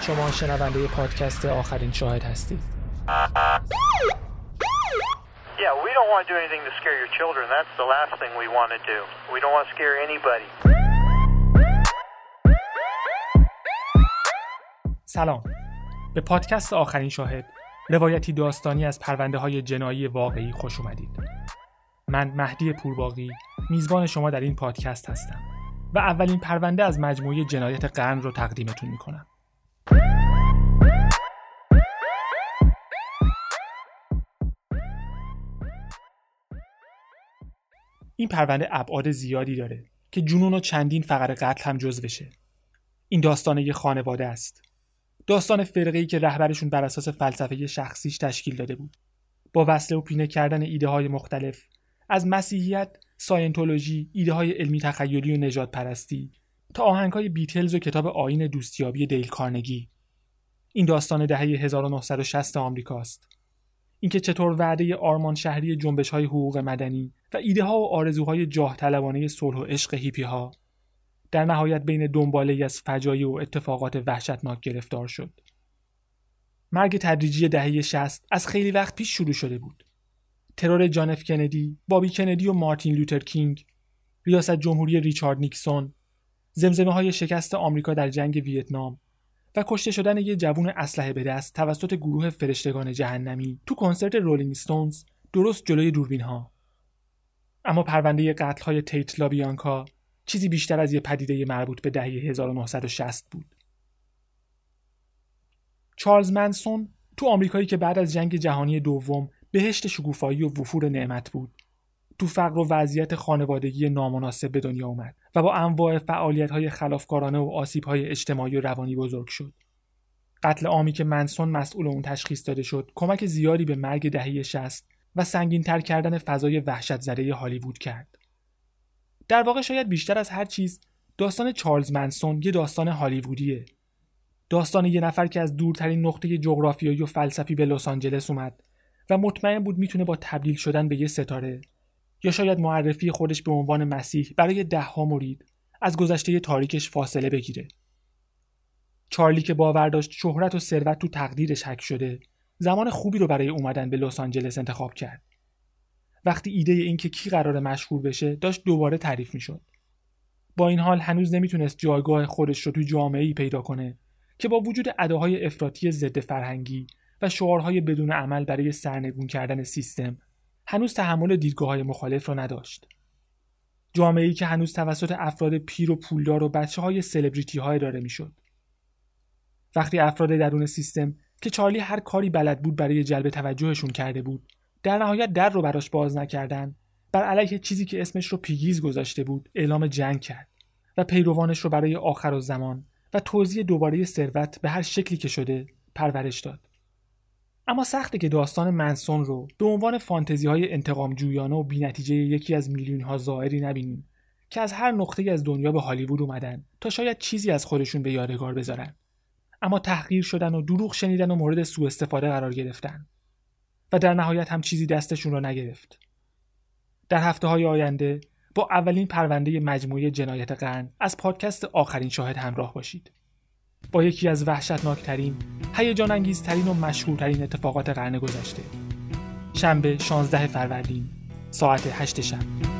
شما شنونده پادکست آخرین شاهد هستید. Yeah, we don't want to do anything to scare your children. That's the last thing we want to do. We don't want to scare anybody. سلام. به پادکست آخرین شاهد روایتی داستانی از پرونده های جنایی واقعی خوش اومدید. من مهدی پورباقی میزبان شما در این پادکست هستم و اولین پرونده از مجموعه جنایت قرن رو تقدیمتون می‌کنم. این پرونده ابعاد زیادی داره که جنون و چندین فقر قتل هم جزوشه. این داستان یه خانواده است. داستان فرقه‌ای که رهبرشون بر اساس فلسفه شخصیش تشکیل داده بود. با وصله و پینه کردن ایده های مختلف از مسیحیت، ساینتولوژی، ایده های علمی تخیلی و نجات پرستی تا آهنگ های بیتلز و کتاب آین دوستیابی دیل کارنگی. این داستان دهه 1960 آمریکاست. اینکه چطور وعده آرمان شهری جنبش های حقوق مدنی و ایده ها و آرزوهای جاه طلبانه صلح و عشق هیپی ها در نهایت بین دنباله از فجایع و اتفاقات وحشتناک گرفتار شد. مرگ تدریجی دهه 60 از خیلی وقت پیش شروع شده بود. ترور جان اف کندی، بابی کندی و مارتین لوتر کینگ، ریاست جمهوری ریچارد نیکسون، زمزمه های شکست آمریکا در جنگ ویتنام و کشته شدن یه جوون اسلحه به دست توسط گروه فرشتگان جهنمی تو کنسرت رولینگ ستونز درست جلوی دوربین ها. اما پرونده قتل های تیت لابیانکا چیزی بیشتر از یه پدیده مربوط به دهه 1960 بود. چارلز منسون تو آمریکایی که بعد از جنگ جهانی دوم بهشت شکوفایی و وفور نعمت بود تو فقر و وضعیت خانوادگی نامناسب به دنیا اومد و با انواع فعالیت های خلافکارانه و آسیب های اجتماعی و روانی بزرگ شد. قتل عامی که منسون مسئول اون تشخیص داده شد کمک زیادی به مرگ دهه 60 و سنگینتر کردن فضای وحشت زده هالیوود کرد. در واقع شاید بیشتر از هر چیز داستان چارلز منسون یه داستان هالیوودیه. داستان یه نفر که از دورترین نقطه جغرافیایی و فلسفی به لس آنجلس اومد و مطمئن بود می‌تونه با تبدیل شدن به یه ستاره یا شاید معرفی خودش به عنوان مسیح برای دهها مرید از گذشته تاریکش فاصله بگیره. چارلی که باور داشت شهرت و ثروت تو تقدیرش حک شده زمان خوبی رو برای اومدن به لس آنجلس انتخاب کرد. وقتی ایده اینکه کی قرار مشهور بشه داشت دوباره تعریف می‌شد. با این حال هنوز نمی‌تونست جایگاه خودش رو تو جامعه ای پیدا کنه که با وجود اداهای افراطی ضد فرهنگی و شعارهای بدون عمل برای سرنگون کردن سیستم هنوز تحمل دیدگاه های مخالف را نداشت. جامعه ای که هنوز توسط افراد پیر و پولدار و بچه های سلبریتی های داره می‌شد. وقتی افراد درون سیستم که چارلی هر کاری بلد بود برای جلب توجهشون کرده بود در نهایت در رو براش باز نکردن بر علیه چیزی که اسمش رو پیگیز گذاشته بود اعلام جنگ کرد و پیروانش رو برای آخر و زمان و توضیح دوباره ثروت به هر شکلی که شده پرورش داد. اما سخته که داستان منسون رو به عنوان فانتزی های انتقام جویانه و بینتیجه یکی از میلیون ها ظاهری نبینیم که از هر نقطه از دنیا به هالیوود اومدن تا شاید چیزی از خودشون به یادگار بذارن. اما تحقیر شدن و دروغ شنیدن و مورد سوء استفاده قرار گرفتن. و در نهایت هم چیزی دستشون رو نگرفت. در هفته های آینده با اولین پرونده مجموعه جنایت قرن از پادکست آخرین شاهد همراه باشید. با یکی از وحشتناکترین هیجان انگیزترین و مشهورترین اتفاقات قرن گذشته. شنبه 16 فروردین ساعت 8 شب.